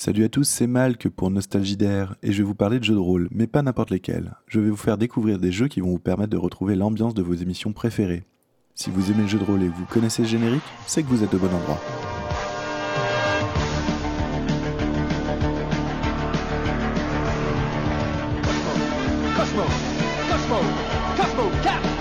Salut à tous, c'est Malk pour Nostalgie d'air et je vais vous parler de jeux de rôle, mais pas n'importe lesquels. Je vais vous faire découvrir des jeux qui vont vous permettre de retrouver l'ambiance de vos émissions préférées. Si vous aimez le jeu de rôle et que vous connaissez le générique, c'est que vous êtes au bon endroit. Cosmo, Cosmo, Cosmo.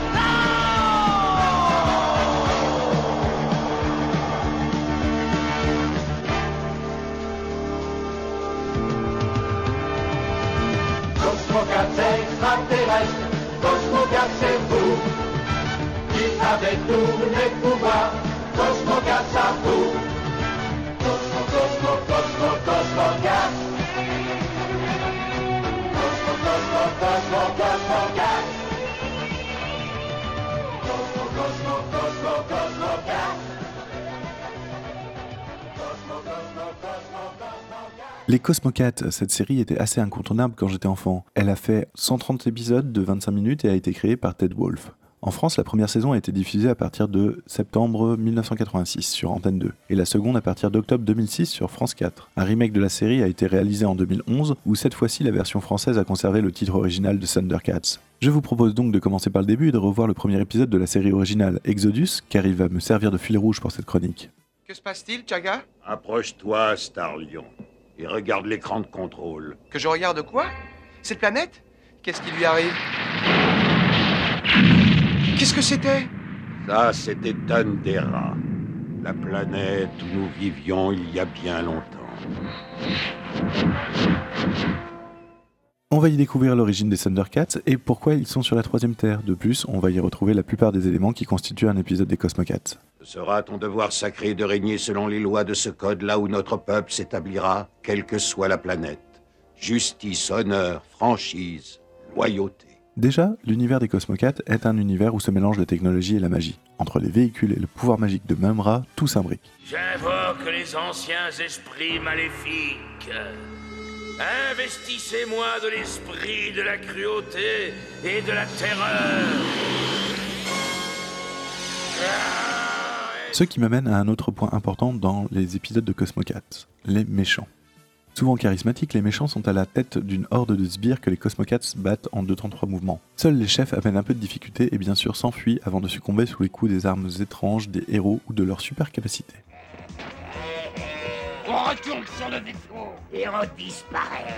Les Cosmo 4 ça vous. Cosmo, Cosmo, Cosmo, Cosmo 4. Cosmo, Cosmo, Cosmo, Cosmo 4. Cosmo, Cosmo, Cosmo, Cosmo 4. Cosmo, Cosmo, Cosmo, Cosmo 4. Les Cosmocats, cette série était assez incontournable quand j'étais enfant. Elle a fait 130 épisodes de 25 minutes et a été créée par Ted Wolf. En France, la première saison a été diffusée à partir de septembre 1986 sur Antenne 2 et la seconde à partir d'octobre 2006 sur France 4. Un remake de la série a été réalisé en 2011 où cette fois-ci la version française a conservé le titre original de Thundercats. Je vous propose donc de commencer par le début et de revoir le premier épisode de la série originale Exodus car il va me servir de fil rouge pour cette chronique. Que se passe-t-il, Chaga? Approche-toi, Starlion, et regarde l'écran de contrôle. Que je regarde quoi? Cette planète? Qu'est-ce qui lui arrive? Qu'est-ce que c'était? Ça, c'était Thundera, la planète où nous vivions il y a bien longtemps. On va y découvrir l'origine des Thundercats et pourquoi ils sont sur la troisième Terre. De plus, on va y retrouver la plupart des éléments qui constituent un épisode des Cosmocats. Ce sera ton devoir sacré de régner selon les lois de ce code là où notre peuple s'établira, quelle que soit la planète? Justice, honneur, franchise, loyauté. Déjà, l'univers des Cosmocats est un univers où se mélange la technologie et la magie. Entre les véhicules et le pouvoir magique de Mumra, tout s'imbrique. J'invoque les anciens esprits maléfiques. Investissez-moi de l'esprit de la cruauté et de la terreur. Ah, Ce qui m'amène à un autre point important dans les épisodes de Cosmocats, les méchants. Souvent charismatiques, les méchants sont à la tête d'une horde de sbires que les Cosmocats battent en 2 temps 3 mouvements. Seuls les chefs amènent un peu de difficulté et bien sûr s'enfuient avant de succomber sous les coups des armes étranges des héros ou de leur super capacité. On retourne sur le vaisseau et on disparaît.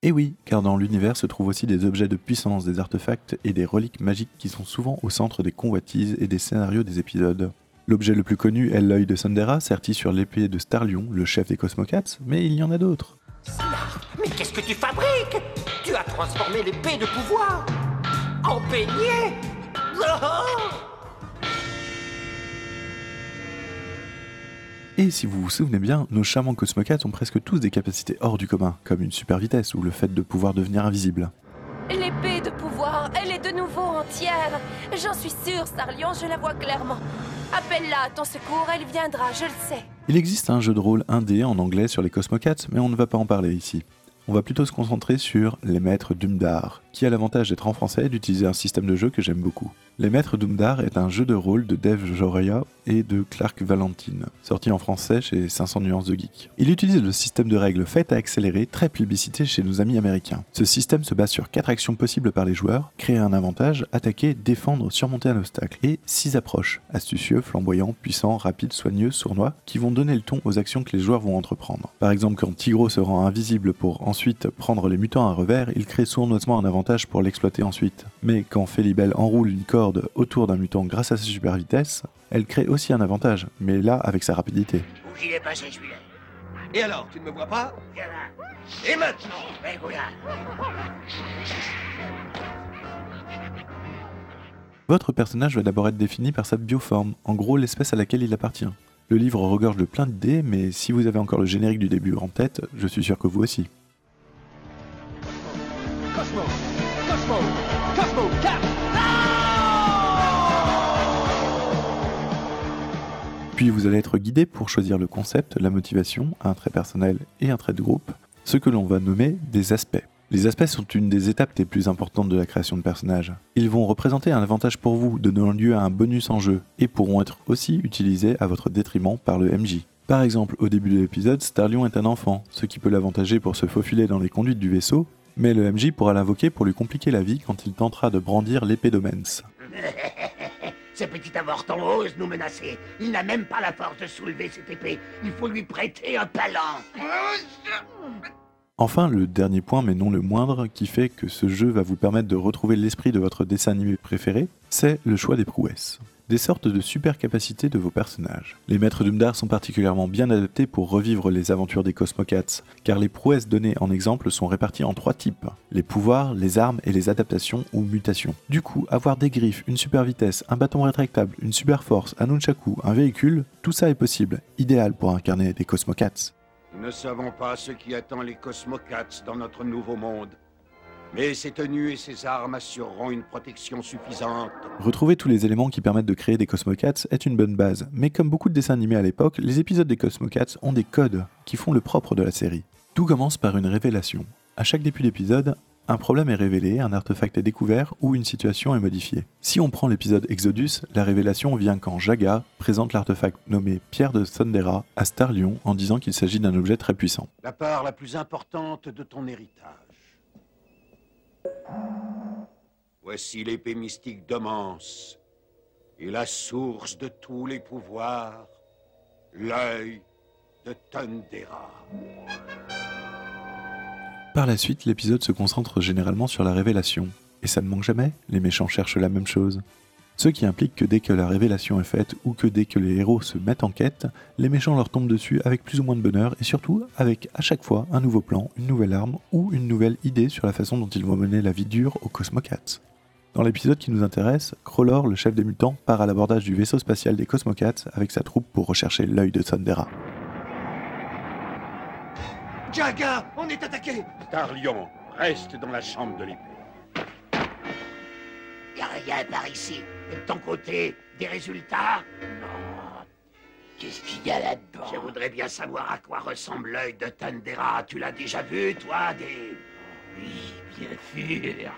Et oui, car dans l'univers se trouvent aussi des objets de puissance, des artefacts et des reliques magiques qui sont souvent au centre des convoitises et des scénarios des épisodes. L'objet le plus connu est l'œil de Sundera, serti sur l'épée de Starlion, le chef des Cosmocats, mais il y en a d'autres. Mais qu'est-ce que tu fabriques? Tu as transformé l'épée de pouvoir en beignet Oh Et si vous vous souvenez bien, nos charmants Cosmocats ont presque tous des capacités hors du commun, comme une super vitesse ou le fait de pouvoir devenir invisible. L'épée de pouvoir, elle est de nouveau entière. J'en suis sûre, Starlion, je la vois clairement. Appelle-la ton secours, elle viendra, je le sais. Il existe un jeu de rôle indé en anglais sur les Cosmocats, mais on ne va pas en parler ici. On va plutôt se concentrer sur Les Maîtres d'Umdar, qui a l'avantage d'être en français et d'utiliser un système de jeu que j'aime beaucoup. Les Maîtres d'Umdar est un jeu de rôle de Dave Joria et de Clark Valentine, sorti en français chez 500 nuances de geek. Il utilise le système de règles fait à accélérer, très plébiscité chez nos amis américains. Ce système se base sur 4 actions possibles par les joueurs, créer un avantage, attaquer, défendre, surmonter un obstacle, et 6 approches, astucieux, flamboyants, puissants, rapides, soigneux, sournois, qui vont donner le ton aux actions que les joueurs vont entreprendre. Par exemple, quand Tigro se rend invisible pour ensuite prendre les mutants à revers, il crée sournoisement un avantage pour l'exploiter ensuite. Mais quand Felibel enroule une corde autour d'un mutant grâce à sa super vitesse, elle crée aussi un avantage, mais là avec sa rapidité. Où il est passé celui-là Et alors, tu ne me vois pas? Viens là. Et maintenant? Ben voilà. Votre personnage va d'abord être défini par sa bioforme, en gros l'espèce à laquelle il appartient. Le livre regorge de plein d'idées, mais si vous avez encore le générique du début en tête, je suis sûr que vous aussi. Cosmo, Cosmo, Cap. Puis vous allez être guidé pour choisir le concept, la motivation, un trait personnel et un trait de groupe, ce que l'on va nommer des aspects. Les aspects sont une des étapes les plus importantes de la création de personnages. Ils vont représenter un avantage pour vous, donnant lieu à un bonus en jeu, et pourront être aussi utilisés à votre détriment par le MJ. Par exemple, au début de l'épisode, Starlion est un enfant, ce qui peut l'avantager pour se faufiler dans les conduites du vaisseau, mais le MJ pourra l'invoquer pour lui compliquer la vie quand il tentera de brandir l'épée d'Omens. Ce petit avorton ose nous menacer. Il n'a même pas la force de soulever cette épée. Il faut lui prêter un talent. Enfin, le dernier point, mais non le moindre, qui fait que ce jeu va vous permettre de retrouver l'esprit de votre dessin animé préféré, c'est le choix des prouesses des sortes de super capacités de vos personnages. Les maîtres d'Umdar sont particulièrement bien adaptés pour revivre les aventures des Cosmocats, car les prouesses données en exemple sont réparties en trois types, les pouvoirs, les armes et les adaptations ou mutations. Du coup, avoir des griffes, une super vitesse, un bâton rétractable, une super force, un nunchaku, un véhicule, tout ça est possible, idéal pour incarner des Cosmocats. Ne savons pas ce qui attend les Cosmocats dans notre nouveau monde. Mais ces tenues et ces armes assureront une protection suffisante. Retrouver tous les éléments qui permettent de créer des Cosmocats est une bonne base, mais comme beaucoup de dessins animés à l'époque, les épisodes des Cosmocats ont des codes qui font le propre de la série. Tout commence par une révélation. À chaque début d'épisode, un problème est révélé, un artefact est découvert ou une situation est modifiée. Si on prend l'épisode Exodus, la révélation vient quand Jaga présente l'artefact nommé Pierre de Thundera à Starlion en disant qu'il s'agit d'un objet très puissant. La part la plus importante de ton héritage. Voici l'épée mystique d'Omens et la source de tous les pouvoirs, l'œil de Thundera. Par la suite, l'épisode se concentre généralement sur la révélation. Et ça ne manque jamais, les méchants cherchent la même chose. Ce qui implique que dès que la révélation est faite ou que dès que les héros se mettent en quête, les méchants leur tombent dessus avec plus ou moins de bonheur et surtout avec à chaque fois un nouveau plan, une nouvelle arme ou une nouvelle idée sur la façon dont ils vont mener la vie dure aux Cosmocats. Dans l'épisode qui nous intéresse, Crawlor, le chef des mutants, part à l'abordage du vaisseau spatial des Cosmocats avec sa troupe pour rechercher l'œil de Thundera. Jaga, on est attaqué Starlion, reste dans la chambre de l'épée. Y a rien par ici. Et de ton côté, des résultats? Non. Qu'est-ce qu'il y a là-dedans? Je voudrais bien savoir à quoi ressemble l'œil de Tandera. Tu l'as déjà vu, toi, des... Oui, bien sûr.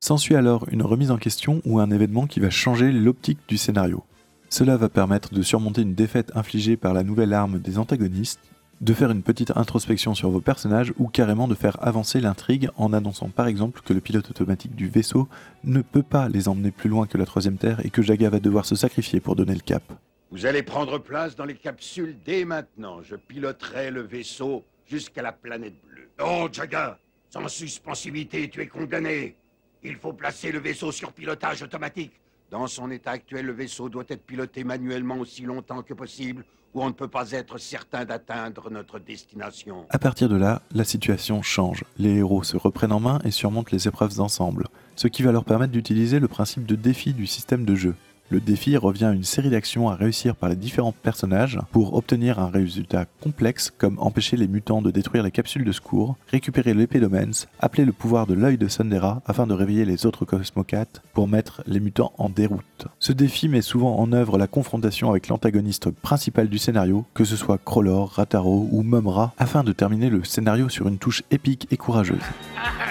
S'ensuit alors une remise en question ou un événement qui va changer l'optique du scénario. Cela va permettre de surmonter une défaite infligée par la nouvelle arme des antagonistes de faire une petite introspection sur vos personnages ou carrément de faire avancer l'intrigue en annonçant par exemple que le pilote automatique du vaisseau ne peut pas les emmener plus loin que la troisième Terre et que Jaga va devoir se sacrifier pour donner le cap. Vous allez prendre place dans les capsules dès maintenant. Je piloterai le vaisseau jusqu'à la planète bleue. Non, Jaga, sans suspensivité, tu es condamné. Il faut placer le vaisseau sur pilotage automatique. Dans son état actuel, le vaisseau doit être piloté manuellement aussi longtemps que possible, ou on ne peut pas être certain d'atteindre notre destination. À partir de là, la situation change. Les héros se reprennent en main et surmontent les épreuves ensemble, ce qui va leur permettre d'utiliser le principe de défi du système de jeu. Le défi revient à une série d'actions à réussir par les différents personnages pour obtenir un résultat complexe comme empêcher les mutants de détruire les capsules de secours, récupérer l'épée d'Omens, appeler le pouvoir de l'œil de Sundera afin de réveiller les autres Cosmocats pour mettre les mutants en déroute. Ce défi met souvent en œuvre la confrontation avec l'antagoniste principal du scénario, que ce soit Crawlor, Rataro ou Mumra, afin de terminer le scénario sur une touche épique et courageuse.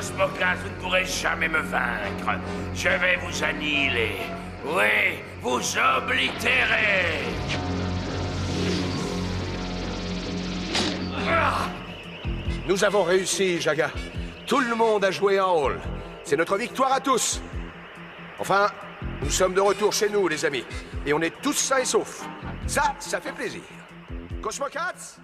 Cosmocats, vous ne pourrez jamais me vaincre. Je vais vous annihiler. Oui, vous oblitérer. Nous avons réussi, Jaga. Tout le monde a joué un rôle. C'est notre victoire à tous. Enfin, nous sommes de retour chez nous, les amis. Et on est tous sains et saufs. Ça, ça fait plaisir. Cosmocats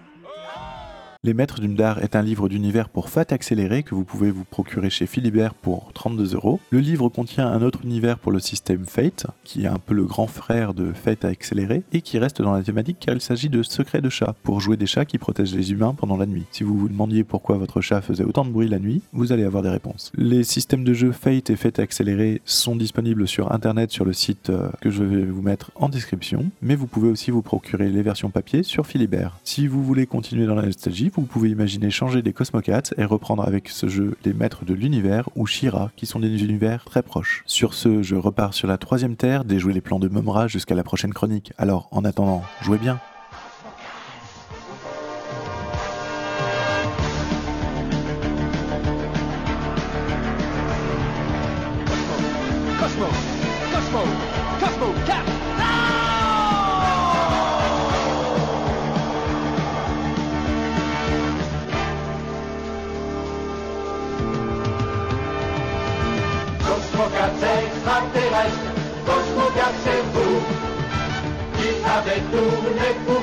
Les Maîtres d'Umdar est un livre d'univers pour Fat accéléré que vous pouvez vous procurer chez Philibert pour 32 euros. Le livre contient un autre univers pour le système Fate, qui est un peu le grand frère de Fate accéléré, et qui reste dans la thématique car il s'agit de secrets de chats, pour jouer des chats qui protègent les humains pendant la nuit. Si vous vous demandiez pourquoi votre chat faisait autant de bruit la nuit, vous allez avoir des réponses. Les systèmes de jeu Fate et Fate accéléré sont disponibles sur internet sur le site euh, que je vais vous mettre en description, mais vous pouvez aussi vous procurer les versions papier sur Philibert. Si vous voulez continuer dans la nostalgie, vous pouvez imaginer changer des Cosmocats et reprendre avec ce jeu les maîtres de l'univers ou Shira, qui sont des univers très proches. Sur ce, je repars sur la troisième terre, déjouer les plans de Mumra jusqu'à la prochaine chronique. Alors, en attendant, jouez bien avez tous